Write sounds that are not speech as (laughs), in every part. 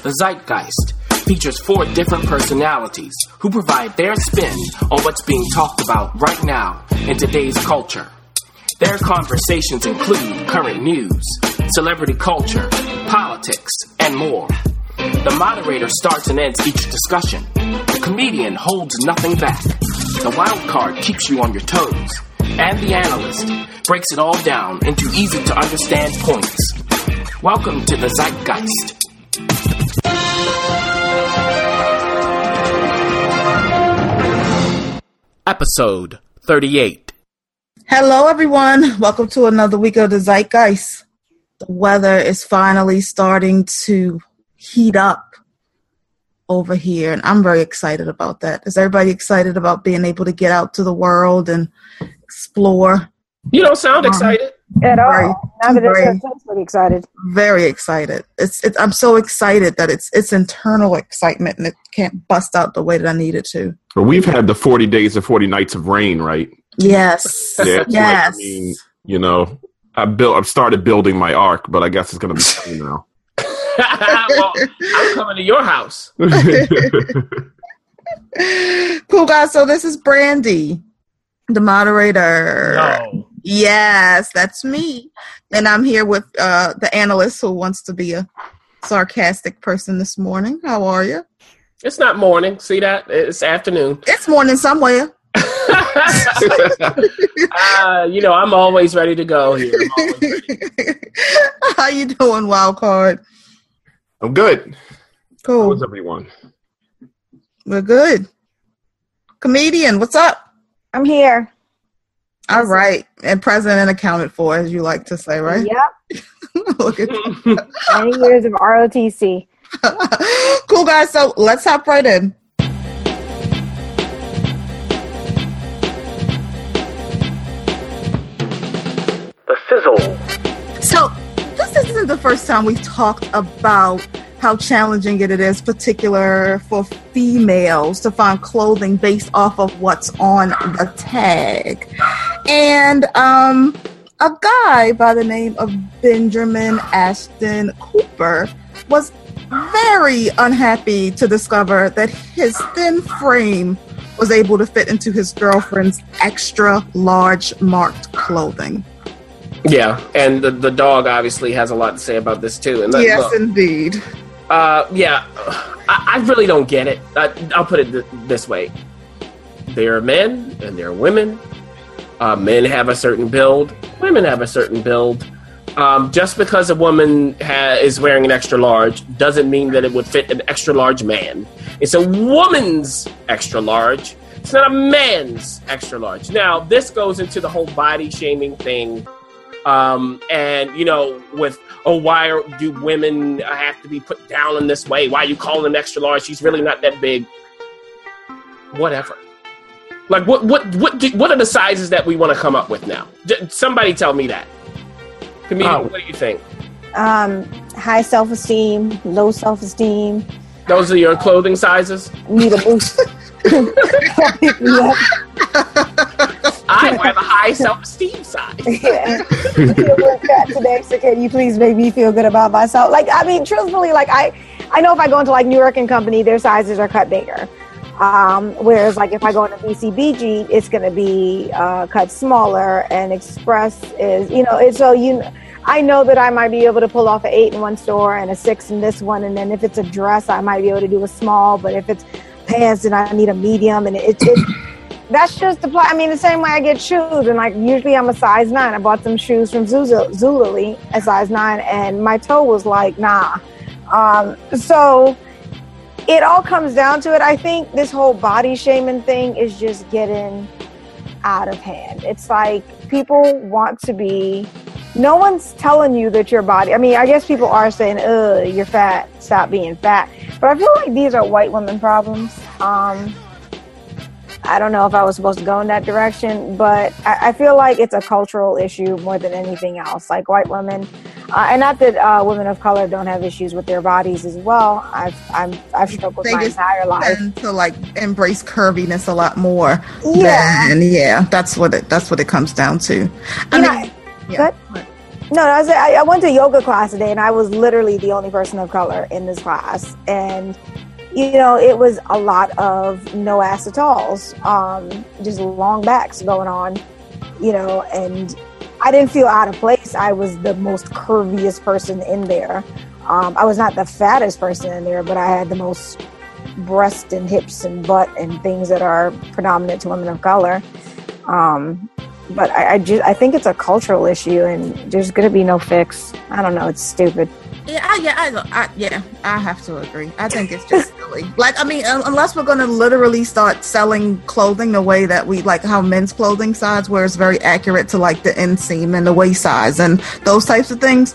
The Zeitgeist features four different personalities who provide their spin on what's being talked about right now in today's culture. Their conversations include current news, celebrity culture, politics, and more. The moderator starts and ends each discussion. The comedian holds nothing back. The wild card keeps you on your toes. And the analyst breaks it all down into easy to understand points. Welcome to the Zeitgeist. Episode 38. Hello, everyone. Welcome to another week of the Zeitgeist. The weather is finally starting to heat up over here, and I'm very excited about that. Is everybody excited about being able to get out to the world and explore? You don't sound um, excited. At all. Very- now that very- it's so pretty excited. Very excited. It's, it's I'm so excited that it's it's internal excitement and it can't bust out the way that I need it to. Well, we've had the 40 days and 40 nights of rain, right? Yes. Yeah, it's like, yes. I mean, you know, I built, I've started building my ark, but I guess it's going to be sunny now. (laughs) well, I'm coming to your house. cool guys. So this is Brandy, the moderator. No. Yes, that's me. And I'm here with uh, the analyst who wants to be a sarcastic person this morning. How are you? It's not morning. See that? It's afternoon. It's morning somewhere. (laughs) (laughs) uh, you know, I'm always ready to go here. I'm. (laughs) How you doing, Wild Card? I'm good. Cool. is everyone? We're good. Comedian, what's up? I'm here. All right. And present and accounted for, as you like to say, right? Yep. (laughs) Look at Many (laughs) years of ROTC. (laughs) cool guys. So let's hop right in. The sizzle. So this isn't the first time we've talked about how challenging it is, particular for females, to find clothing based off of what's on the tag. And um, a guy by the name of Benjamin Ashton Cooper was very unhappy to discover that his thin frame was able to fit into his girlfriend's extra large marked clothing. Yeah, and the, the dog obviously has a lot to say about this too. And look, yes, look, indeed. Uh, yeah, I, I really don't get it. I, I'll put it th- this way: there are men and there are women. Uh, men have a certain build. Women have a certain build. Um, just because a woman ha- is wearing an extra large doesn't mean that it would fit an extra large man. It's a woman's extra large. It's not a man's extra large. Now, this goes into the whole body shaming thing. Um, and, you know, with, oh, why are, do women have to be put down in this way? Why are you calling them extra large? She's really not that big. Whatever. Like, what, what, what, do, what are the sizes that we want to come up with now? J- somebody tell me that. Comedian, Oh. what do you think? Um, high self esteem, low self esteem. Those are your clothing sizes? Need a boost. (laughs) (laughs) (laughs) I wear the high self esteem size. (laughs) yeah. Today, so can you please make me feel good about myself? Like, I mean, truthfully, like I, I know if I go into like New York and Company, their sizes are cut bigger. Um, whereas, like if I go into BCBG, it's going to be uh, cut smaller, and Express is, you know, it's so you. I know that I might be able to pull off an eight in one store and a six in this one, and then if it's a dress, I might be able to do a small. But if it's pants, then I need a medium, and it's. it that's just the play. I mean, the same way I get shoes, and like usually I'm a size nine. I bought some shoes from Zulily, a size nine, and my toe was like, nah. Um, so it all comes down to it. I think this whole body shaming thing is just getting out of hand. It's like people want to be. No one's telling you that your body. I mean, I guess people are saying, "Ugh, you're fat. Stop being fat." But I feel like these are white women problems. Um, I don't know if I was supposed to go in that direction, but I, I feel like it's a cultural issue more than anything else. Like white women, uh, and not that uh, women of color don't have issues with their bodies as well. I've I'm, I've struggled They my entire life. to like embrace curviness a lot more. Yeah. Than, yeah, that's what it that's what it comes down to. I You know, mean, yeah. Good. No, I, was, I, I went to yoga class today, and I was literally the only person of color in this class, and you know, it was a lot of no acetals, um, just long backs going on, you know, and I didn't feel out of place. I was the most curviest person in there. Um, I was not the fattest person in there, but I had the most breast and hips and butt and things that are predominant to women of color. Um, but I, I just I think it's a cultural issue, and there's to be no fix. I don't know. It's stupid. Yeah, I, yeah, I, I, yeah, I have to agree. I think it's just silly. Like, I mean, unless we're going to literally start selling clothing the way that we like how men's clothing size, where it's very accurate to like the inseam and the waist size and those types of things.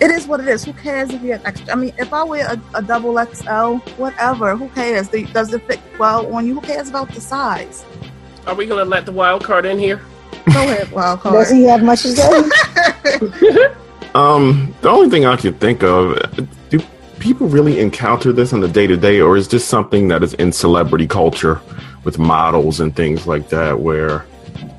It is what it is. Who cares if you have extra? I mean, if I wear a, a double XL, whatever. Who cares? Does it fit well on you? Who cares about the size? Are we going to let the wild card in here? Go ahead, wild (laughs) card. Does he have much to say? (laughs) um, the only thing I can think of, do people really encounter this on the day to day, or is this something that is in celebrity culture with models and things like that, where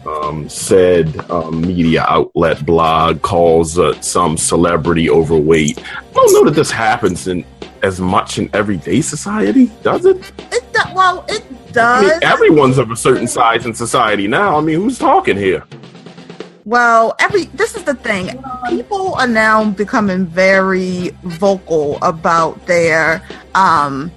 um, said um, media outlet blog calls uh, some celebrity overweight? I don't know that this happens in as much in everyday society, does it? It well, it does. I mean, everyone's of a certain size in society now. I mean, who's talking here? Well, every this is the thing. People are now becoming very vocal about their um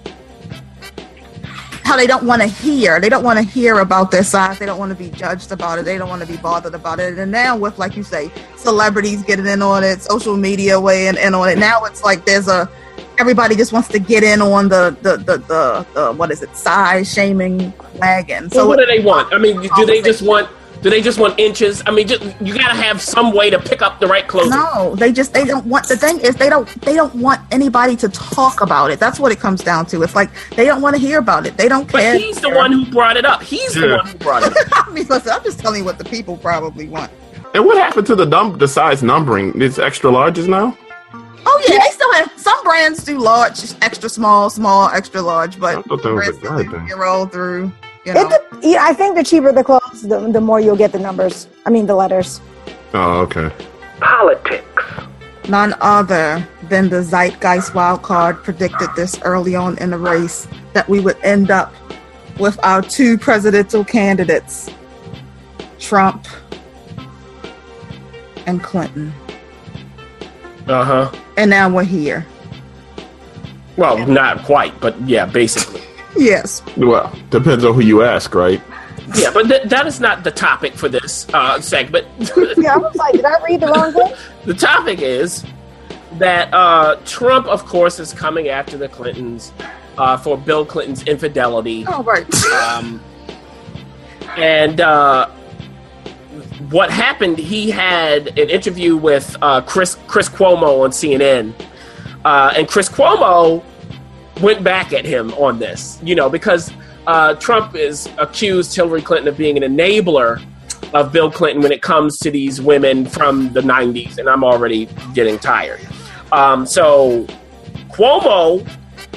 how they don't want to hear. They don't want to hear about their size. They don't want to be judged about it. They don't want to be bothered about it. And now with like you say, celebrities getting in on it, social media weighing in on it. Now it's like there's a everybody just wants to get in on the the the, the, the what is it size shaming wagon. So well, what do they want? I mean, do they just want? Do they just want inches? I mean, just, you gotta have some way to pick up the right clothing. No, they just they don't want. The thing is, they don't they don't want anybody to talk about it. That's what it comes down to. It's like they don't want to hear about it. They don't care. But he's the one who brought it up. He's yeah. the one who brought it up. (laughs) I mean, listen, I'm just telling you what the people probably want. And what happened to the num the size numbering? It's extra larges now. Oh yeah, they still have some brands do large, extra small, small, extra large, but I thought that was a guy thing. You roll through. You know. the, yeah, I think the cheaper the clothes, the, the more you'll get the numbers. I mean the letters. Oh, okay. Politics. None other than the Zeitgeist wild card predicted this early on in the race that we would end up with our two presidential candidates, Trump and Clinton. Uh huh. And now we're here. Well, not quite, but yeah, basically. Yes. Well, depends on who you ask, right? Yeah, but th- that is not the topic for this uh, segment. (laughs) yeah, I was like, did I read the wrong thing? the topic is that uh, Trump, of course, is coming after the Clintons uh, for Bill Clinton's infidelity. Oh, right. Um, and uh, what happened? He had an interview with uh, Chris Chris Cuomo on CNN, uh, and Chris Cuomo went back at him on this. You know, because uh, Trump is accused Hillary Clinton of being an enabler of Bill Clinton when it comes to these women from the '90s, and I'm already getting tired. Um, so Cuomo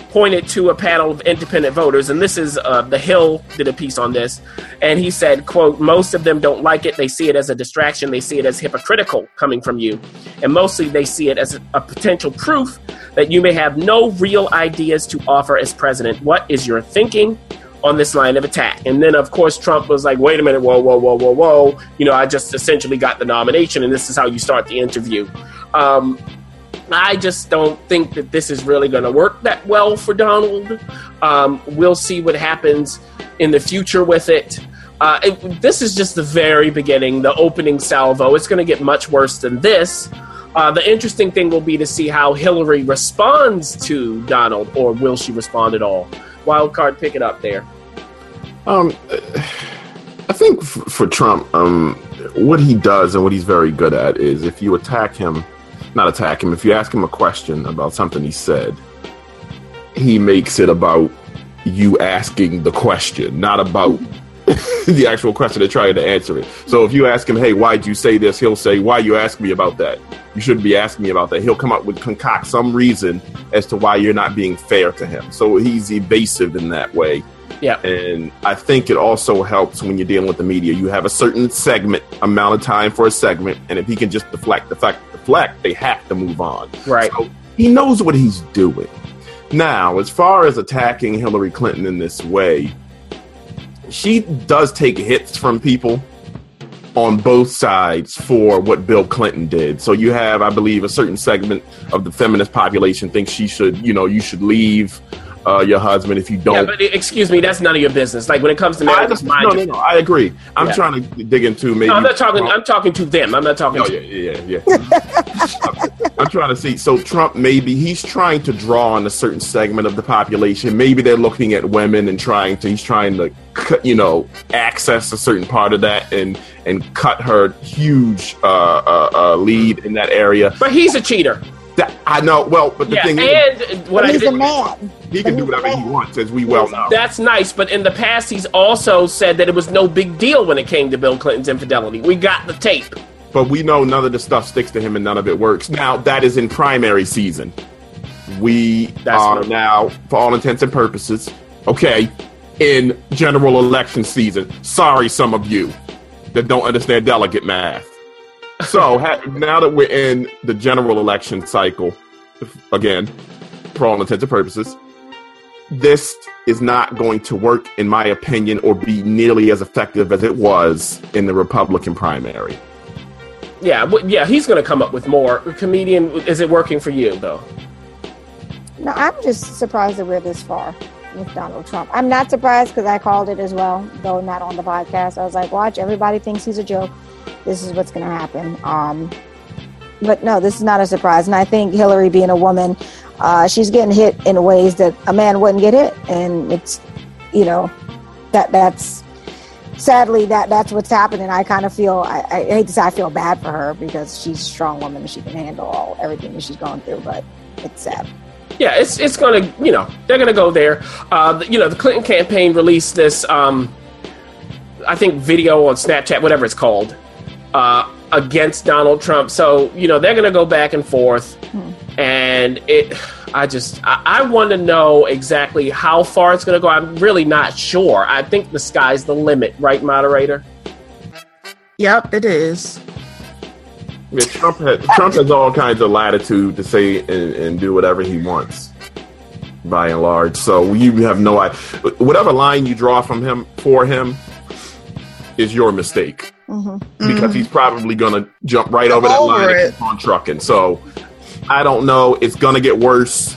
pointed to a panel of independent voters, and this is uh, the Hill did a piece on this, and he said, "quote Most of them don't like it. They see it as a distraction. They see it as hypocritical coming from you, and mostly they see it as a, potential proof that you may have no real ideas to offer as president. What is your thinking?" On this line of attack. And then, of course, Trump was like, wait a minute, whoa, whoa, whoa, whoa, whoa. You know, I just essentially got the nomination, and this is how you start the interview. Um, I just don't think that this is really going to work that well for Donald. Um, we'll see what happens in the future with it. Uh, it. This is just the very beginning, the opening salvo. It's going to get much worse than this. Uh, the interesting thing will be to see how Hillary responds to Donald, or will she respond at all? Wild card, pick it up there. Um, I think for Trump, um, what he does and what he's very good at is if you attack him not attack him. If you ask him a question about something he said, he makes it about you asking the question, not about (laughs) the actual question and trying to answer it. So if you ask him, "Hey, why'd you say this?" He'll say, "Why you ask me about that? You shouldn't be asking me about that." He'll come up with concoct some reason as to why you're not being fair to him. So he's evasive in that way. Yeah. And I think it also helps when you're dealing with the media. You have a certain segment, amount of time for a segment, and if he can just deflect, deflect, deflect, they have to move on. Right. So he knows what he's doing. Now, as far as attacking Hillary Clinton in this way, she does take hits from people on both sides for what Bill Clinton did. So you have, I believe, a certain segment of the feminist population thinks she should, you know, you should leave uh, your husband if you don't. Yeah, but excuse me, that's none of your business. Like when it comes to marriage, no, no, no. I agree. I'm Yeah. trying to dig into maybe. No, I'm not talking. I'm talking to them. I'm not talking Oh to. yeah, yeah, yeah. I'm trying to see. So Trump, maybe he's trying to draw on a certain segment of the population. Maybe they're looking at women and trying to. He's trying to, cut, you know, access a certain part of that and and cut her huge uh, uh, uh, lead in that area. But he's a cheater. That, I know. Well, but the Yeah, thing is, and what I he's a man. he can do whatever he wants, as we well know. that's nice. But in the past, he's also said that it was no big deal when it came to Bill Clinton's infidelity. We got the tape. But we know none of the stuff sticks to him and none of it works. Now that is in primary season. We That's are right. now, for all intents and purposes, okay, in general election season. Sorry, some of you that don't understand delegate math. So ha- now that we're in the general election cycle, again, for all intents and purposes, this is not going to work, in my opinion, or be nearly as effective as it was in the Republican primary. Yeah, but yeah, he's going to come up with more. Comedian, is it working for you though? No, I'm just surprised that we're this far with Donald Trump. I'm not surprised because I called it as well, though not on the podcast. I was like, watch, everybody thinks he's a joke. This is what's going to happen. Um, but no, this is not a surprise. And I think Hillary, being a woman, uh, she's getting hit in ways that a man wouldn't get hit, and it's, you know, that that's sadly that that's what's happening. I kind of feel I, I hate to say I feel bad for her because she's a strong woman and she can handle all everything that she's going through, but it's sad. Yeah, it's it's to you know they're to go there. Uh, you know, the Clinton campaign released this, um, I think, video on Snapchat, whatever it's called, uh, against Donald Trump. So you know they're going to go back and forth, and it. I just I, I want to know exactly how far it's going to go. I'm really not sure. I think the sky's the limit, right, moderator? Yep, it is. Yeah, Trump, has, Trump has all kinds of latitude to say and, and do whatever he wants, by and large. So you have no idea. Whatever line you draw from him for him is your mistake hmm because he's probably going to jump right over that Over line and it. keep on trucking. So I don't know. It's going to get worse.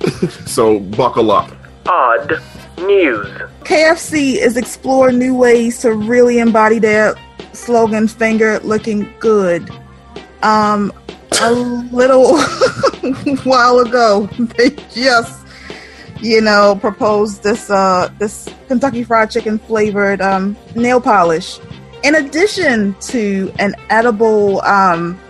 (laughs) so buckle up. Odd news. KFC is exploring new ways to really embody their slogan "Finger looking good." Um, a little (laughs) while ago, (laughs) they just, you know, proposed this uh this Kentucky Fried Chicken flavored um nail polish, in addition to an edible um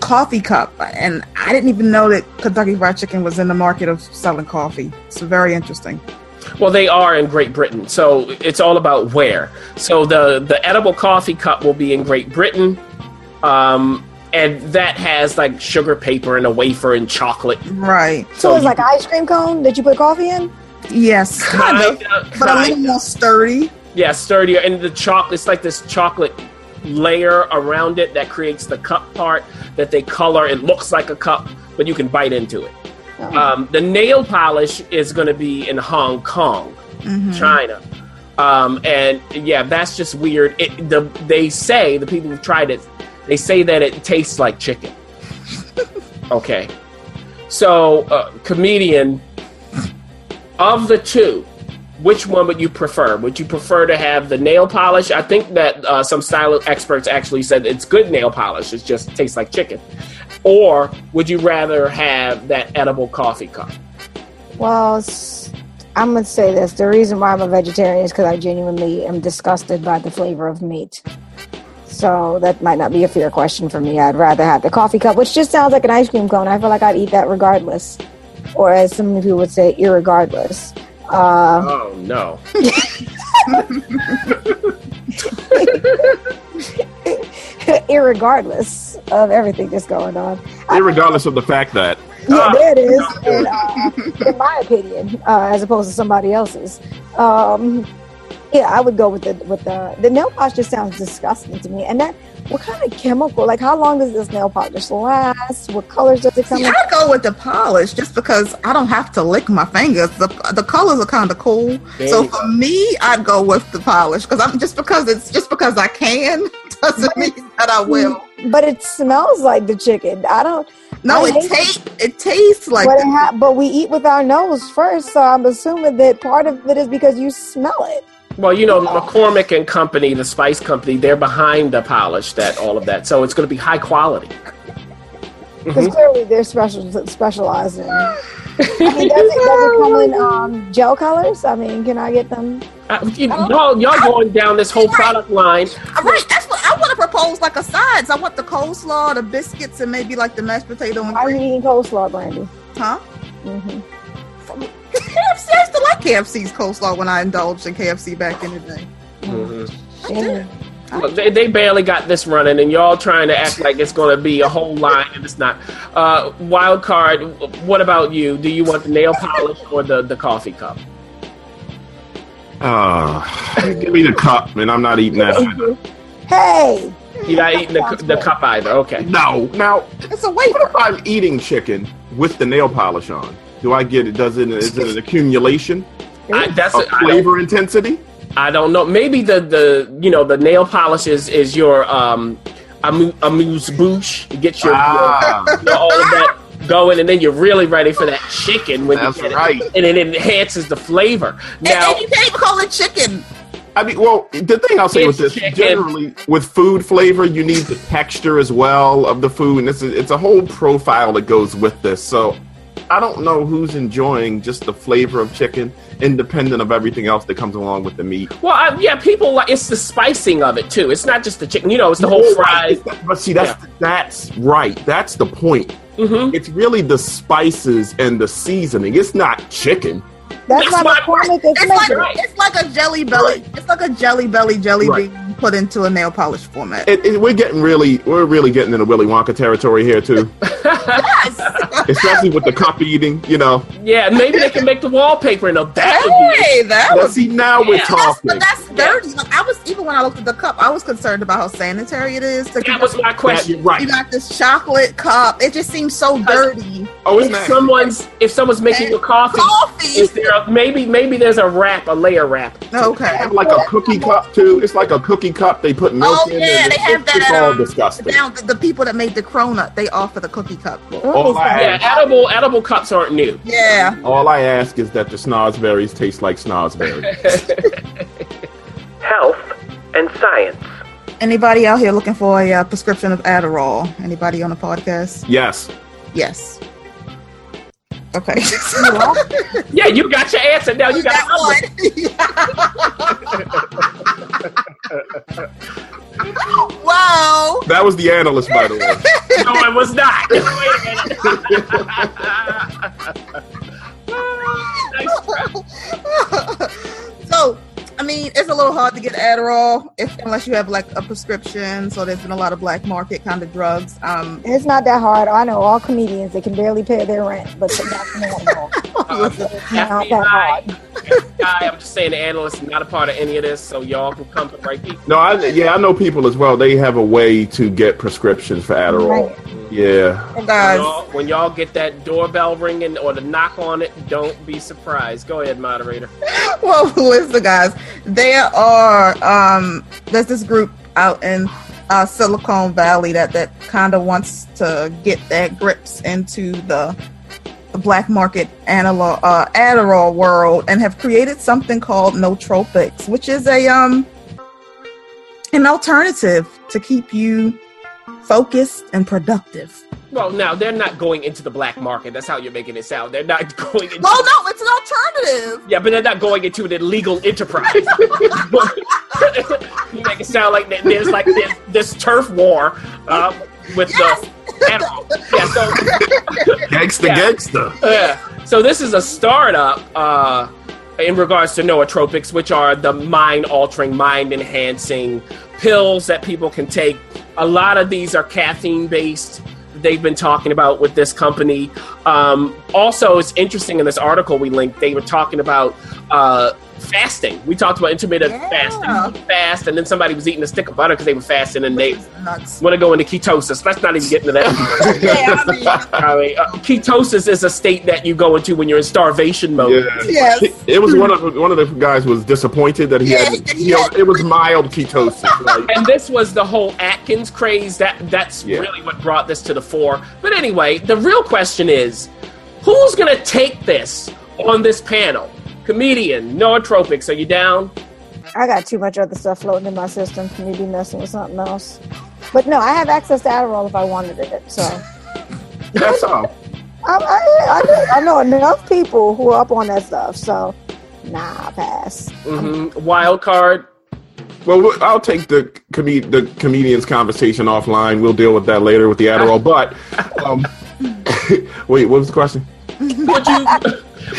coffee cup. And I didn't even know that Kentucky Fried Chicken was in the market of selling coffee. It's very interesting. Well, they are in Great Britain, so it's all about where. So the the edible coffee cup will be in Great Britain, um, and that has like sugar paper and a wafer and chocolate. Right. So it's like an ice cream cone that you put coffee in. Yes, kind of, Kinda, but a little more sturdy. yeah, sturdier, and the chocolate. It's like this chocolate layer around it that creates the cup part that they color. It looks like a cup, but you can bite into it. Oh. Um, the nail polish is going to be in Hong Kong. Mhm. China. Um, and yeah, that's just weird. It, the, they say, the people who've tried it, they say that it tastes like chicken. (laughs) okay. So, uh, comedian, of the two, which one would you prefer? Would you prefer to have the nail polish? I think that uh, some style experts actually said it's good nail polish. It just tastes like chicken. Or would you rather have that edible coffee cup? Well, I'm gonna say this: the reason why I'm a vegetarian is because I genuinely am disgusted by the flavor of meat. So that might not be a fair question for me. I'd rather have the coffee cup, which just sounds like an ice cream cone. I feel like I'd eat that regardless, or as some people would say, irregardless. Uh, Oh, no. (laughs) irregardless of everything that's going on. Regardless of the fact that Yeah, Ah, there it is. And, uh, in my opinion, uh, as opposed to somebody else's. Um, yeah, I would go with the with the the nail polish. Just sounds disgusting to me. And that, what kind of chemical? Like, how long does this nail polish last? What colors does it come See, in? I go with the polish just because I don't have to lick my fingers. The the colors are kind of cool. There so you for me, I'd go with the polish because I'm just because it's just because I can (laughs) doesn't mean that I will. But it smells like the chicken. I don't. No, I it hate- tastes it tastes like but, it the- ha- but we eat with our nose first, so I'm assuming that part of it is because you smell it. Well, you know, McCormick and Company, the spice company, they're behind the polish, that all of that. So it's going to be high quality. Because Mhm. clearly they're special specialized in. I mean, does it, does it come in um, gel colors? I mean, can I get them? Uh, you- y'all, y'all going down this whole product line. Uh, right. That's what I want to propose. Like a sides, I want the coleslaw, the biscuits, and maybe like the mashed potato and Are you gravy. eating coleslaw, Brandy? Huh? hmm KFC. I used to like KFC's coleslaw when I indulged in KFC back in the day. Mhm. I did. Look, they, they barely got this running, and y'all trying to act like it's going to be a whole line, and it's not. Uh, wild card. What about you? Do you want the nail polish or the, the coffee cup? uh, give me the cup, man. I'm not eating that. either. Hey, You're not eating the, the cup either. Okay. No. Now, It's a what wafer. if I'm eating chicken with the nail polish on? Do I get it? Does it? Is it an accumulation I, that's of I flavor intensity? I don't know. Maybe the the you know the nail polish is is your um amu- amuse bouche. You get your, Ah, your you know, all of that going, and then you're really ready for that chicken when That's you get right. it, and it enhances the flavor. Now, and you can't even call it chicken. I mean, well, the thing I'll say with this, chicken. generally with food flavor, you need the texture as well of the food, and it's a, it's a whole profile that goes with this. So, I don't know who's enjoying just the flavor of chicken, independent of everything else that comes along with the meat. well, I, yeah, people like it's the spicing of it too. It's not just the chicken. You know, it's the whole Right. fries. But see, that's that's right. That's the point. hmm It's really the spices and the seasoning. It's not chicken. that's That's not my- McCormick. It's It's like it's like a jelly belly. It's like a jelly belly jelly Right. bean put into a nail polish format. It, it- we're getting really, we're really getting into Willy Wonka territory here too, (laughs) yes. (laughs) especially with the cup eating. You know, Yeah, maybe they can make the wallpaper, and that would hey, that Now, was see now we're Yeah. That's, that's dirty. Like I was even when I looked at the cup, I was concerned about how sanitary it is. To that was my That- question. you right? got this chocolate cup. It just seems so dirty. Oh, it's If not. someone's if someone's making your coffee, Coffee. is there a, maybe maybe there's a wrap, a layer wrap? Okay. have like a cookie cup too. It's like a cookie cup. They put milk Oh in. yeah, they have that. It's all um, disgusting. Now the, the people that made the cronut, they offer the cookie cup. All I, Yeah, ask, edible edible cups aren't new. Yeah. all I ask is that the snozzberries taste like snozzberries. (laughs) Health and science. Anybody out here looking for a uh, prescription of Adderall? Anybody on the podcast? yes. Yes. Okay. (laughs) Yeah, you got your answer now. You got that one. (laughs) (laughs) wow. That was the analyst, by the way. (laughs) No, it was not. Wait a minute. nice (laughs) so, I mean, it's a little hard to get Adderall if unless you have like a prescription. So there's been a lot of black market kind of drugs. Um, It's not that hard. I know all comedians that can barely pay their rent, but that's normal. It's that. FBI, I'm just saying the analyst is not a part of any of this, so y'all can come to the right people. No, I, yeah, I know people as well. They have a way to get prescriptions for Adderall. Right. Yeah. When guys, y'all, when y'all get that doorbell ringing or the knock on it, don't be surprised. Go ahead, moderator. (laughs) well, listen, guys. There are um, there's this group out in uh, Silicon Valley that that kind of wants to get their grips into the, the black market analog uh, Adderall world and have created something called nootropics, which is a um an alternative to keep you focused and productive. Well, now they're not going into the black market. That's how you're making it sound. They're not (laughs) going into. Well, no, it's an alternative. Yeah, but they're not going into an illegal enterprise. (laughs) (laughs) you make it sound like there's like this, this turf war uh, with Yes. the Yeah, so Gangsta, Yeah. gangsta. yeah, so this is a startup uh, in regards to nootropics, which are the mind-altering, mind-enhancing pills that people can take A lot of these are caffeine based. They've been talking about with this company. Um, also, it's interesting in this article we linked. They were talking about uh, fasting. We talked about intermittent Yeah. fasting, fast, and then somebody was eating a stick of butter because they were fasting, and they want to go into ketosis. Let's not even get into that. (laughs) yeah, I mean, (laughs) I mean, uh, ketosis is a state that you go into when you're in starvation mode. Yeah. Yes. It was one of one of the guys was disappointed that he had, Yeah, he had- it was mild ketosis. (laughs) Like, and this was the whole Atkins craze. That that's Yeah. really what brought this to the fore. But anyway, the real question is, who's gonna take this on this panel? Comedian, nootropics. Are you down? I got too much other stuff floating in my system for me to be messing with something else. But no, I have access to Adderall if I wanted it. So that's all. I, I, I, know, I know enough people who are up on that stuff. So nah, pass. hmm Wild card. Well, we- I'll take the com- the comedian's conversation offline. We'll deal with that later with the Adderall. (laughs) But um, (laughs) wait, what was the question? Would you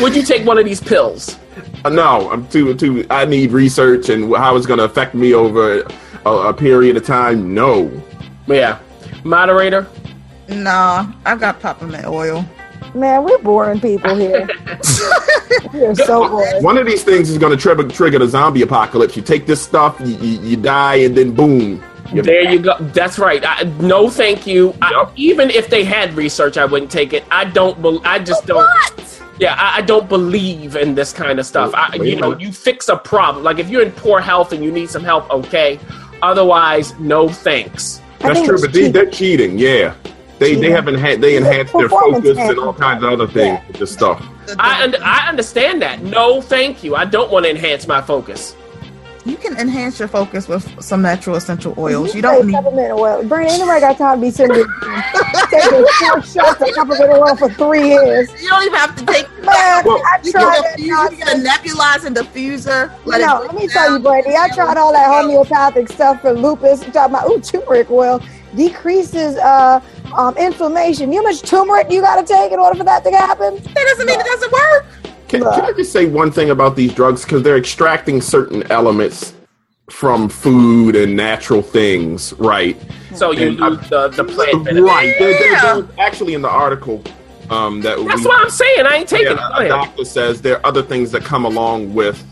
(laughs) would you take one of these pills? Uh, no, I'm too too. I need research and how it's going to affect me over a, a period of time. No, Yeah. Moderator. nah, I've got peppermint oil. Man, we're boring people here. (laughs) (laughs) we're so boring. one of these things is going to trigger trigger the zombie apocalypse. You take this stuff, you, you, you die, and then boom. You're There you go. That's right. I, no, thank you. I, even if they had research, I wouldn't take it. I don't. Bel I just don't. What? Yeah, I, I don't believe in this kind of stuff. I, you know, you fix a problem. Like if you're in poor health and you need some help, okay. Otherwise, no thanks. I That's true, it's but They, they're cheating. Yeah, they they haven't had they enhanced their focus and all kinds of other things Yeah. with this stuff. I und- I understand that. No, thank you. I don't want to enhance my focus. You can enhance your focus with some natural essential oils. You say don't need. peppermint oil. Bernie, ain't nobody got time to be sitting there taking four shots of peppermint oil for three years. You don't even have to take. (laughs) Man, I You tried that you get a nebulizing diffuser. Let No, let me tell you, down. Brady. I tried all that homeopathic stuff for lupus. You talking about ooh, turmeric oil decreases uh, um, inflammation. You know how much turmeric you got to take in order for that to happen? That doesn't mean it doesn't work. Can, can I just say one thing about these drugs? Because they're extracting certain elements from food and natural things, right? So you And I- the the plant benefit. Right. They're, they're- Yeah. they're actually in the article um, that That's we, what I'm saying. I ain't taking yeah, it. Go a ahead. doctor says there are other things that come along with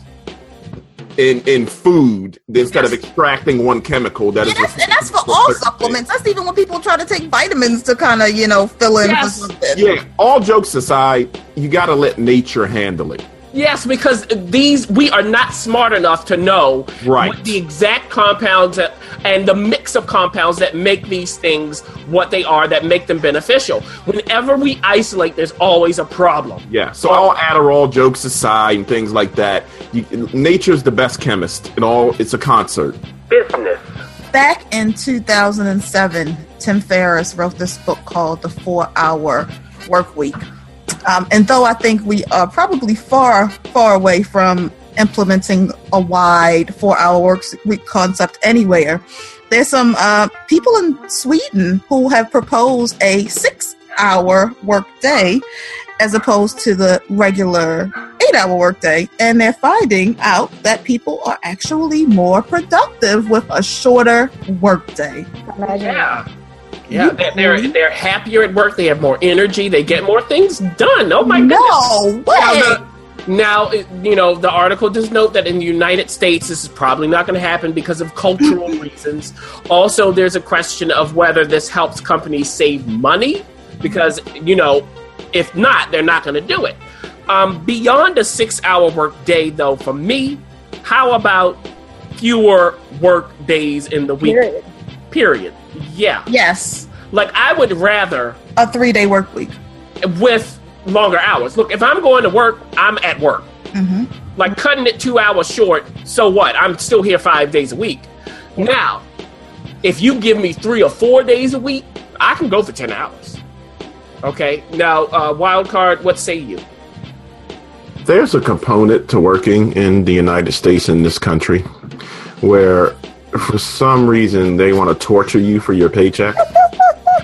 in in food instead of extracting one chemical that Yeah, is that's, and that's for all certain supplements. That's even when people try to take vitamins to kind of, you know, fill in Yes. for something. Yeah, all jokes aside, you got to let nature handle it. Yes, because these we are not smart enough to know Right. what the exact compounds that, and the mix of compounds that make these things what they are that make them beneficial. Whenever we isolate, there's always a problem. Yeah. So all Adderall jokes aside and things like that, you, nature's the best chemist. It all it's a concert. Business. Back in 2007, Tim Ferriss wrote this book called The Four Hour Work Week. Um, and though I think we are probably far, far away from implementing a wide four hour work week concept anywhere, there's some uh, people in Sweden who have proposed a six hour work day as opposed to the regular eight hour workday. And they're finding out that people are actually more productive with a shorter workday. Imagine Yeah. Yeah, they're, they're they're happier at work. They have more energy. They get more things done. Oh my goodness! No way! Now, the- now, you know, the article does note that in the United States, this is probably not going to happen because of cultural (laughs) reasons. Also, there's a question of whether this helps companies save money because, you know, if not, they're not going to do it. Um, beyond a six hour work day, though, for me, how about fewer work days in the week? Period. Period. Yeah. yes, Like, I would rather a three day work week. with longer hours. Look, if I'm going to work, I'm at work. hmm Like cutting it two hours short, so what? I'm still here five days a week. Now, if you give me three or four days a week, I can go for 10 hours. Okay, now, uh, wild card, what say you? There's a component to working in the United States in this country where for some reason they want to torture you for your paycheck.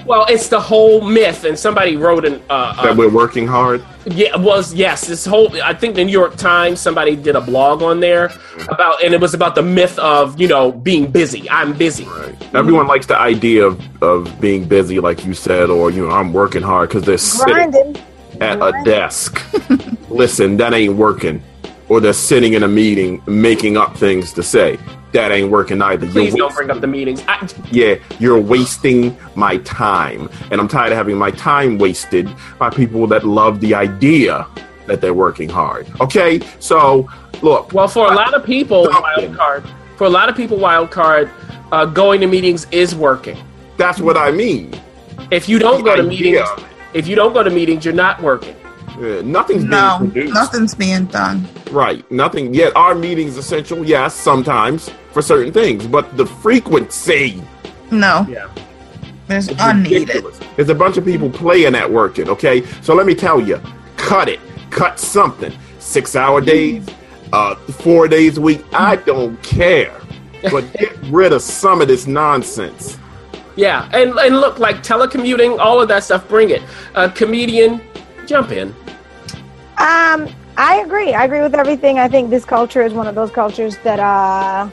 Well, it's the whole myth, and somebody wrote an uh, That uh, we're working hard. yeah was yes this whole I think the New York Times somebody did a blog on there about and it was about the myth of you know being busy. I'm busy. Right. Everyone likes the idea of, of being busy, like you said, or you know, I'm working hard because they're sitting Grinding. at a desk. (laughs) Listen, that ain't working. Or they're sitting in a meeting making up things to say. That ain't working either. Please You're don't bring up the meetings. I, yeah, you're wasting my time. And I'm tired of having my time wasted by people that love the idea that they're working hard. Okay? So, look, well, for a lot of people, Something. wild card. For a lot of people, wild card. Uh, going to meetings is working. that's what I mean. If you don't The go to meetings, if you don't go to meetings, you're not working. Uh, nothing's No, being produced. nothing's being done. Right. Nothing yet. Are meetings essential? Yes, sometimes for certain things, but the frequency No, Yeah. it's is unneeded. ridiculous. There's a bunch of people playing at working. Okay, so let me tell you, cut it. Cut something. Six hour days, uh, four days a week. I don't care, but (laughs) get rid of some of this nonsense. Yeah, and and look like telecommuting, all of that stuff. Bring it. A comedian, jump in. Um, I agree. I agree with everything. I think this culture is one of those cultures that uh,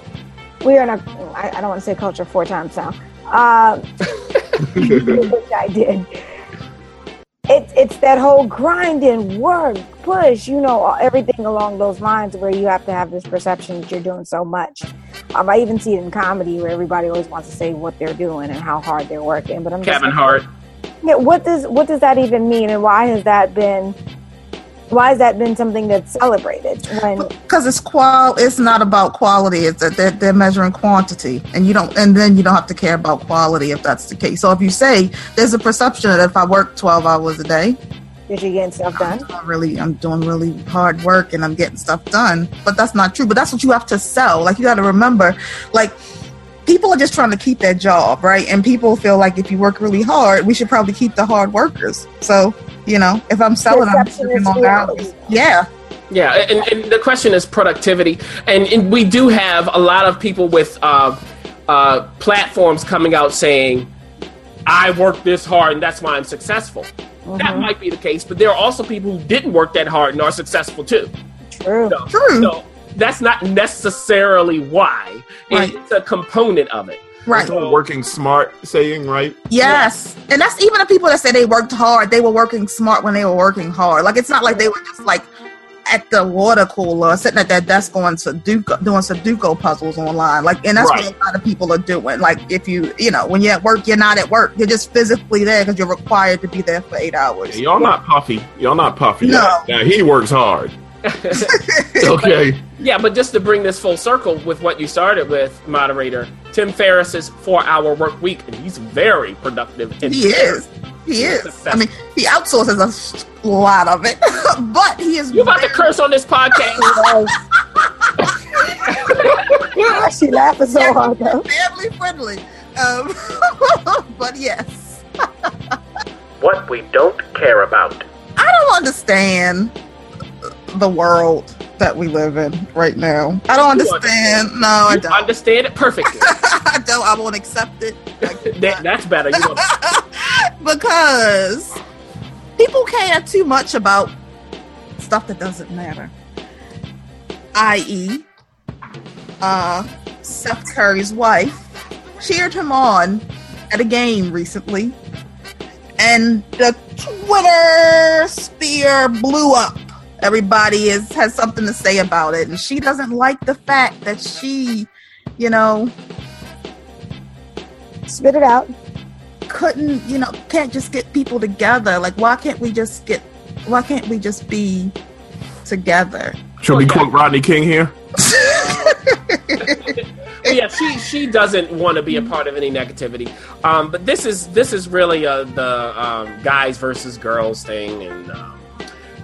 we are in a. I, I don't want to say culture four times now. Uh, (laughs) which (laughs) I did. It's it's that whole grinding, work, push, you know, everything along those lines where you have to have this perception that you're doing so much. Um, I even see it in comedy where everybody always wants to say what they're doing and how hard they're working. But I'm Kevin like, Hart. Yeah, what does what does that even mean, and why has that been? Why has that been something that's celebrated? When because it's qual it's not about quality it's that they're, they're measuring quantity and you don't and then you don't have to care about quality if that's the case so if you say there's a perception that if i work 12 hours a day is you getting stuff done? I'm really i'm doing really hard work and i'm getting stuff done but that's not true but that's what you have to sell like you got to remember like people are just trying to keep their job right and people feel like if you work really hard we should probably keep the hard workers so you know if i'm selling i'm Perception working long hours yeah Yeah, and, and the question is productivity, and, and we do have a lot of people with uh, uh, platforms coming out saying, "I work this hard, and that's why I'm successful." That might be the case, but there are also people who didn't work that hard and are successful too. True. So, True. So that's not necessarily why. Right. It's a component of it. right That's what working smart saying, right? Yes. And that's even the people that say they worked hard, they were working smart when they were working hard. Like it's not like they were just like at the water cooler sitting at their desk going Sudoku doing Sudoku puzzles online. Like and that's Right. what a lot of people are doing. Like if you you know, when you're at work, you're not at work. You're just physically there because you're required to be there for eight hours. Y'all not puffy. Y'all not puffy. No. Now he works hard. (laughs) Okay. Yeah, but just to bring this full circle with what you started with, moderator, Tim Ferriss's four-hour work week, and he's very productive. And He is. He is. I mean, he outsources a lot of it, (laughs) but he is. You about to curse on this podcast? (laughs) Why is she laughing so hard though? family friendly. Um, but yes, what we don't care about. I don't understand the world that we live in right now. I don't You understand. No, I don't. understand it perfectly. (laughs) I don't. I won't accept it (laughs) that, that's better. You (laughs) because people care too much about stuff that doesn't matter. I.e., uh, Seth Curry's wife cheered him on at a game recently, and the Twitter sphere blew up. Everybody is has something to say about it, and she doesn't like the fact that she, you know, Spit it out. couldn't you know can't just get people together like why can't we just get why can't we just be together Should we quote Rodney King here? (laughs) But yeah, she she doesn't want to be a part of any negativity. Um, but this is this is really uh the um, guys versus girls thing, and um,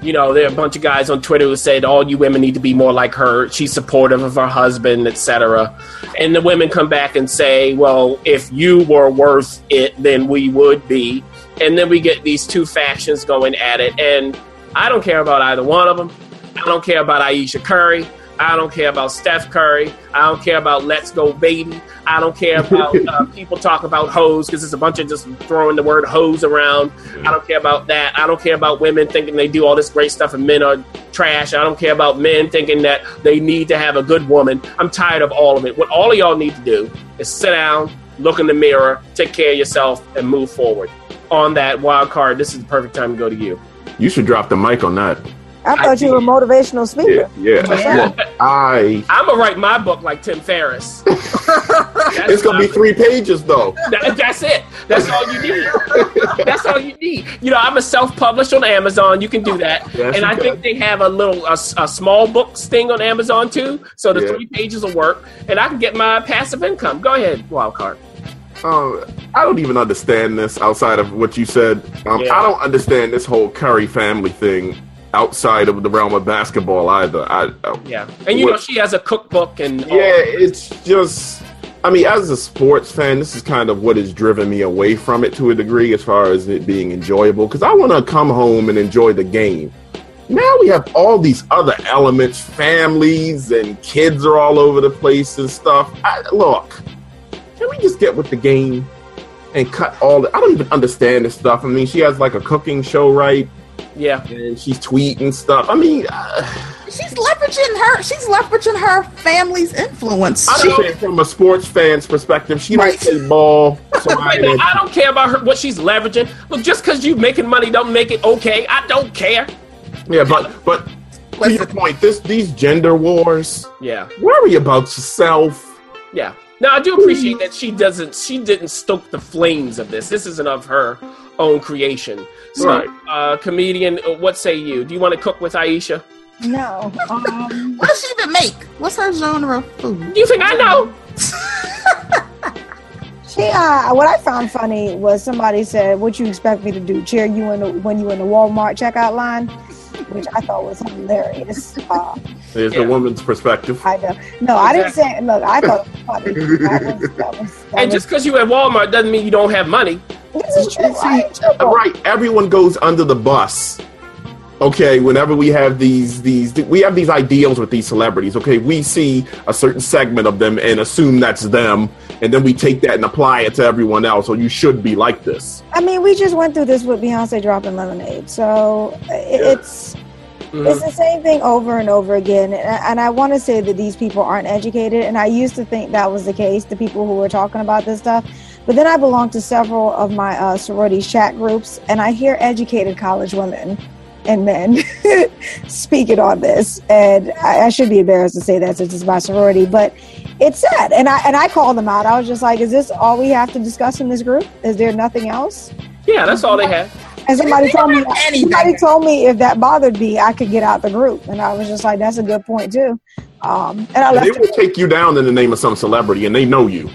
you know there are a bunch of guys on Twitter who said all you women need to be more like her. She's supportive of her husband, etc. And the women come back and say, well, if you were worth it, then we would be. And then we get these two factions going at it, and I don't care about either one of them. I don't care about Aisha Curry. I don't care about Steph Curry. I don't care about Let's Go Baby. I don't care (laughs) about uh, people talk about hoes because it's a bunch of just throwing the word hose around. I don't care about that. I don't care about women thinking they do all this great stuff and men are trash. I don't care about men thinking that they need to have a good woman. I'm tired of all of it. What all of y'all need to do is sit down, look in the mirror, take care of yourself, and move forward. On that wild card, this is the perfect time to go to you. You should drop the mic on that. I thought you were a motivational speaker. Yeah, yeah. Look, I. I'm gonna write my book like Tim Ferriss. (laughs) it's gonna be three pages though. That, that's it. That's all you need. that's all you need. You know, I'm a self-published on Amazon. You can do that, Yes, and I can. think they have a little a, a small books thing on Amazon too. So the Yeah. three pages will work, and I can get my passive income. Go ahead, wild card. Um, I don't even understand this outside of what you said. Um, Yeah. I don't understand this whole Curry family thing outside of the realm of basketball either. I, I Yeah, and you know she has a cookbook and all- yeah, it's just. I mean, as a sports fan, this is kind of what has driven me away from it to a degree, as far as it being enjoyable. Because I want to come home and enjoy the game. Now we have all these other elements, families and kids are all over the place and stuff. I, look, can we just get with the game and cut all the? I don't even understand this stuff. I mean, she has like a cooking show, right? Yeah. And she's tweeting stuff. I mean, uh, She's leveraging her. She's leveraging her family's influence. I don't understand from a sports fan's perspective. She Right. don't play ball. So I, Wait, no, I don't care about her what she's leveraging. Look, just because you making money don't make it okay. I don't care. yeah, but but to your Listen. point, this these gender wars. Yeah. Worry about yourself. Yeah. Now I do appreciate that she doesn't. She didn't stoke the flames of this. This isn't of her own creation. So, Right. uh, comedian, uh, what say you? Do you want to cook with Ayesha? No. Um, What does she even make? What's her genre of food? Do you think I know? (laughs) she, uh, what I found funny was somebody said, "What you expect me to do? Cheer you in the, when you in the Walmart checkout line?" Which I thought was hilarious. Uh, There's Yeah. the woman's perspective. I know. No, I didn't say. Look, I thought it was funny. That was, that was, that And was, just because you at Walmart doesn't mean you don't have money. This is true. See, I ain't tripping. right, everyone goes under the bus. Okay, whenever we have these these we have these ideals with these celebrities. Okay, we see a certain segment of them and assume that's them, and then we take that and apply it to everyone else. Or you should be like this. I mean, we just went through this with Beyonce dropping Lemonade, so it, it's Mhm. it's the same thing over and over again. And, I- and I want to say that these people aren't educated, and I used to think that was the case. The people who were talking about this stuff, but then I belong to several of my uh, sororities chat groups, and I hear educated college women and men (laughs) speaking on this, and I, I should be embarrassed to say that since it's my sorority, but it's sad. And I and I called them out. I was just like, "Is this all we have to discuss in this group? Is there nothing else?" Yeah, that's all they have. And somebody told me somebody told me if that bothered me, I could get out the group, and I was just like, "That's a good point too." Um, and I And they left. will take you down in the name of some celebrity, and they know you.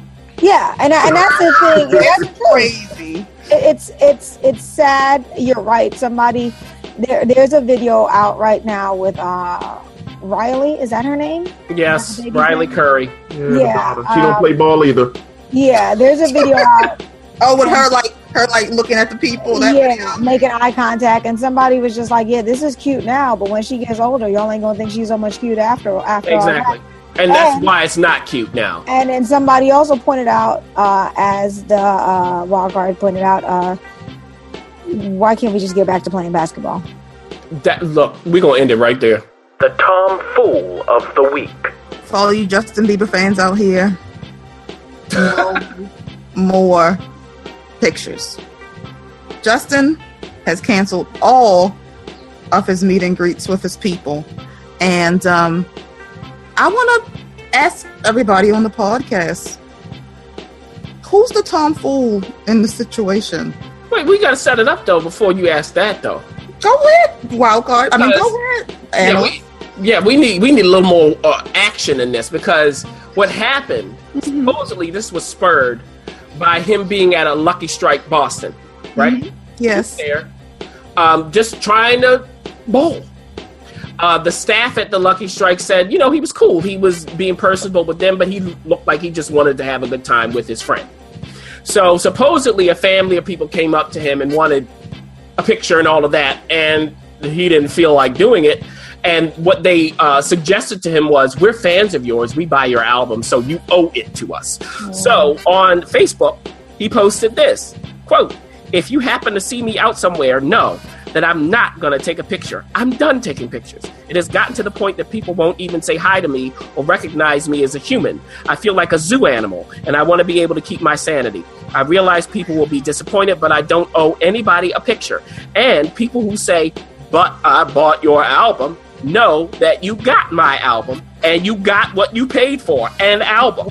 Yeah, and and that's the thing. That's the It's crazy. it's it's it's sad. You're right. Somebody there there's a video out right now with uh Riley. Is that her name? Yes, Riley Jane. Curry. Yeah, she don't um, play ball either. Yeah, there's a video (laughs) out. Oh, with her like her like looking at the people. That yeah, video. making eye contact, and somebody was just like, "Yeah, this is cute now, but when she gets older, y'all ain't gonna think she's so much cute after after all that." Exactly. And that's And- why it's not cute now. And then somebody also pointed out, uh, as the uh, wild card pointed out, uh, why can't we just get back to playing basketball? That look, we're gonna end it right there. The Tom Fool of the Week. For all you Justin Bieber fans out here, no (laughs) more pictures. Justin has canceled all of his meet and greets with his people. And um, I want to ask everybody on the podcast who's the tomfool in the situation? Wait, we gotta set it up though before you ask that though. Go ahead, wild card. I mean, go ahead. Yeah, we, yeah, we need we need a little more uh, action in this because what happened supposedly this was spurred by him being at a Lucky Strike Boston, right? yes. there, um, just trying to bowl. Uh, the staff at the Lucky Strike said, you know, he was cool. He was being personable with them, but he looked like he just wanted to have a good time with his friend. So supposedly, a family of people came up to him and wanted a picture and all of that, and he didn't feel like doing it. And what they uh, suggested to him was, "We're fans of yours. We buy your album, so you owe it to us." So on Facebook, he posted this quote: "If you happen to see me out somewhere, know that I'm not gonna take a picture. I'm done taking pictures. It has gotten to the point that people won't even say hi to me or recognize me as a human. I feel like a zoo animal, and I want to be able to keep my sanity. I realize people will be disappointed, but I don't owe anybody a picture. And people who say, "But I bought your album." Know that you got my album and you got what you paid for an album.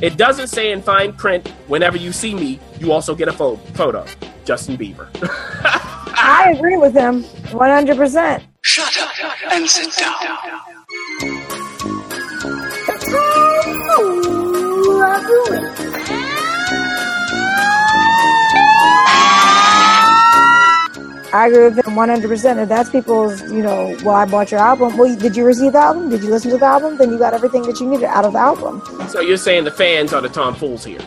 It doesn't say in fine print, whenever you see me, you also get a pho- photo. Justin Bieber. (laughs) I agree with him 100%. Shut up and sit down. I agree with him 100%. If that's people's, you know, well, I bought your album. Well, did you receive the album? Did you listen to the album? Then you got everything that you needed out of the album. so you're saying the fans are the tomfools here?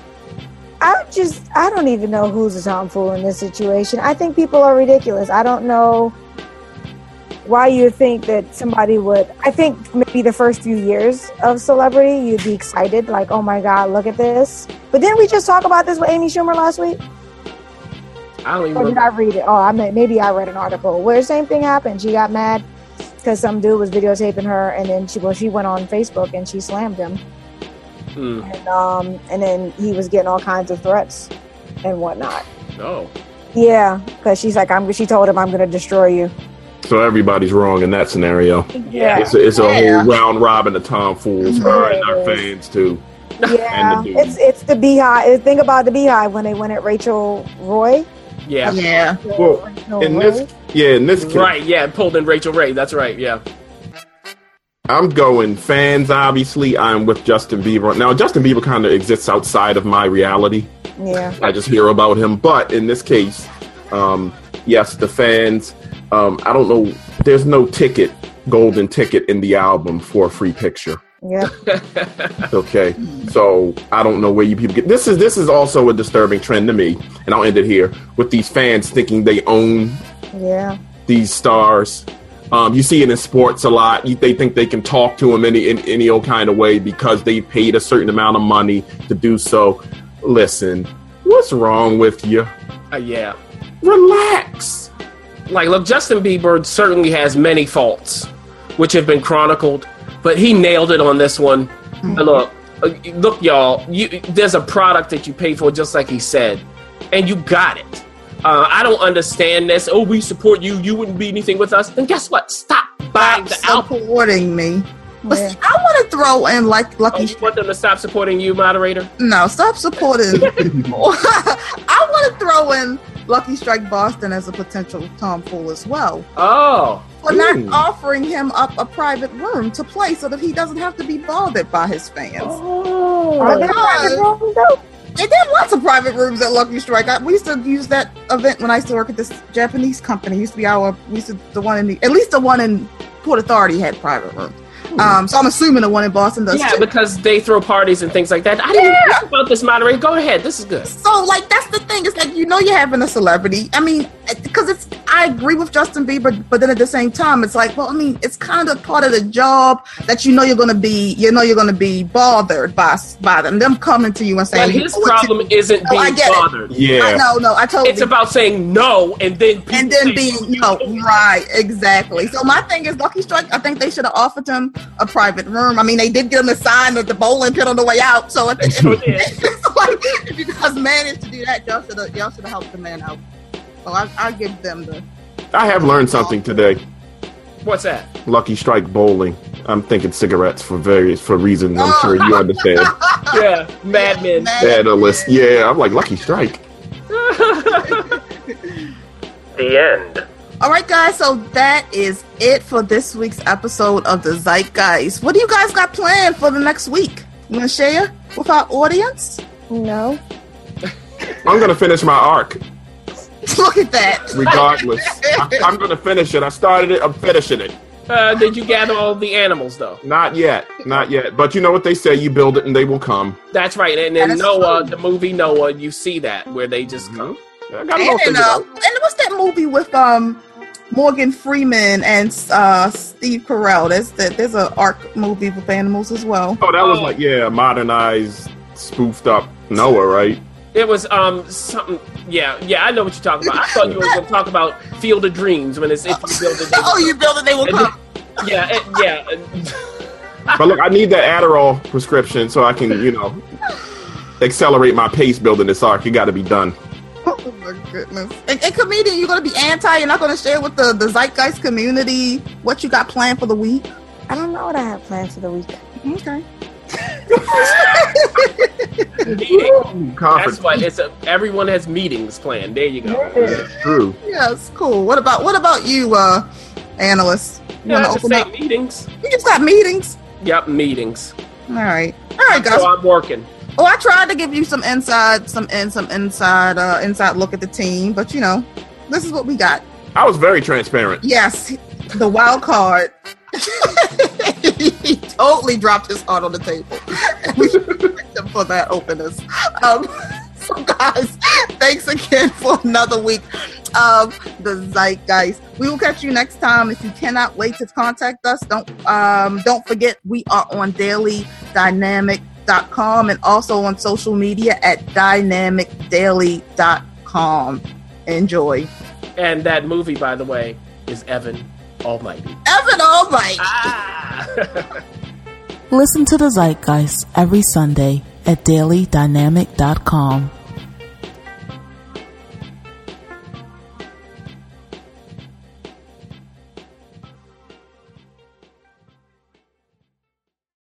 I just, I don't even know who's a tomfool in this situation. I think people are ridiculous. I don't know why you think that somebody would. I think maybe the first few years of celebrity, you'd be excited, like, oh my God, look at this. But didn't we just talk about this with Amy Schumer last week? I don't even Or did I read it? Oh, I may, maybe I read an article where the same thing happened. She got mad because some dude was videotaping her, and then she well, she went on Facebook and she slammed him, Mm, and um, and then he was getting all kinds of threats and whatnot. no. Yeah, because she's like, I'm. She told him, I'm going to destroy you. So everybody's wrong in that scenario. Yeah. It's a, it's a Yeah. whole round robin of tomfools, her and our fans too. Yeah, (laughs) And the dude. it's it's the BeyHive. Think about the BeyHive when they went at Rachel Roy. Yeah. Yeah. Well, Rachel in Roy. this, yeah, in this case, Right. Yeah. Pulled in Rachel Ray. That's right. Yeah. I'm going fans. Obviously, I'm with Justin Bieber. Now, Justin Bieber kind of exists outside of my reality. yeah, I just hear about him. But in this case, um, yes, the fans. Um, I don't know. There's no ticket, golden ticket in the album for a free picture. yeah, (laughs) Okay, so I don't know where you people get this. Is this is also a disturbing trend to me, and I'll end it here with these fans thinking they own yeah. these stars. Um, you see it in sports a lot. You, they think they can talk to him any in any old kind of way because they paid a certain amount of money to do so. Listen, what's wrong with you? Uh, yeah. Relax. Like, look, Justin Bieber certainly has many faults, which have been chronicled, but he nailed it on this one. And look, uh, look, y'all, you, there's a product that you pay for, just like he said, and you got it. Uh, I don't understand this. Oh, we support you. You wouldn't be anything with us. Then guess what? Stop buying the Stop album. supporting me. But Yeah. see, I want to throw in like Oh, Lucky you want them to stop supporting you, moderator? No, stop supporting. (laughs) (laughs) I want to throw in Lucky Strike Boston as a potential tomfool as well. Oh, For not offering him up a private room to play so that he doesn't have to be bothered by his fans. Are there Oh. There are lots of private rooms at Lucky Strike. I, we used to use that event when I used to work at this Japanese company. It used to be our, we used to, the one in the, at least the one in Port Authority had private rooms. Um, so I'm assuming the one in Boston does yeah, too. because they throw parties and things like that. I didn't even Yeah. think about this, moderator. Go ahead. This is good. So, like, that's the thing. It's like you know you're having a celebrity. I mean, because it's. I agree with Justin Bieber, but then at the same time, it's like, well, I mean, it's kind of part of the job that you know you're going to be. You know you're going to be bothered by by them. Them coming to you and saying, But his "You to problem do." isn't No, I being get it. bothered. I Yeah. know, no, I totally. It's about saying no and then and then being no right exactly so my thing is lucky strike i think they should have offered him a private room i mean they did get him a sign at the bowling pit on the way out so if, if, (laughs) sure (laughs) like, if you guys managed to do that y'all should have y'all should have helped the man out so I, i'll give them the I have learned something today. What's that? Lucky Strike bowling. I'm thinking cigarettes for various for reasons. I'm sure you understand. (laughs) Yeah, Mad Men. Mad They had a list. Yeah, I'm like Lucky Strike. The end. All right guys so that is it for this week's episode of the zeitgeist what do you guys got planned for the next week you want to share with our audience No. (laughs) I'm gonna finish my ark (laughs) look at that regardless. I, I'm gonna finish it. I started it. I'm finishing it. Uh, did you gather all the animals though? Not yet. Not yet. But you know what they say: you build it and they will come. That's right. And That in Noah, true. the movie Noah, you see that where they just come. I got it all and, figured uh, out. and what's that movie with um Morgan Freeman and uh, Steve Carell. There's there's an ark movie with animals as well. Oh, that was Oh. like yeah, modernized, spoofed up Noah, right? It was um something. Yeah, yeah, I know what you're talking about. I thought you were going to talk about Field of Dreams when it's if you build it. they will Oh, you build it, they will come. yeah, it, yeah. (laughs) But look, I need that Adderall prescription so I can, you know, accelerate my pace building this ark. You got to be done. (laughs) Oh my goodness! And, and comedian, you're gonna be anti. You're not gonna share with the the zeitgeist community what you got planned for the week. I don't know what I have planned for the week. Okay. (laughs) meeting. That's what it's. A, everyone has meetings planned. There you go. That's true. Yes, cool. What about what about you, uh, analyst? You Yeah, wanna just open say up? meetings. You just got meetings. Yep, meetings. All right, all right, guys. So I'm working. Oh, I tried to give you some inside, some in, some inside, uh, inside look at the team, but you know, this is what we got. I was very transparent. Yes, the wild card. (laughs) he totally dropped his heart on the table. we should respect him for that openness. Um, (laughs) so, guys, thanks again for another week of the Zeitgeist. We will catch you next time. If you cannot wait to contact us, don't um, don't forget we are on dailydynamic.com and also on social media at dynamicdaily.com. Enjoy. And that movie, by the way, is Evan Almighty. Evan Almighty. Ah! (laughs) Listen to the Zeitgeist every Sunday at dailydynamic.com.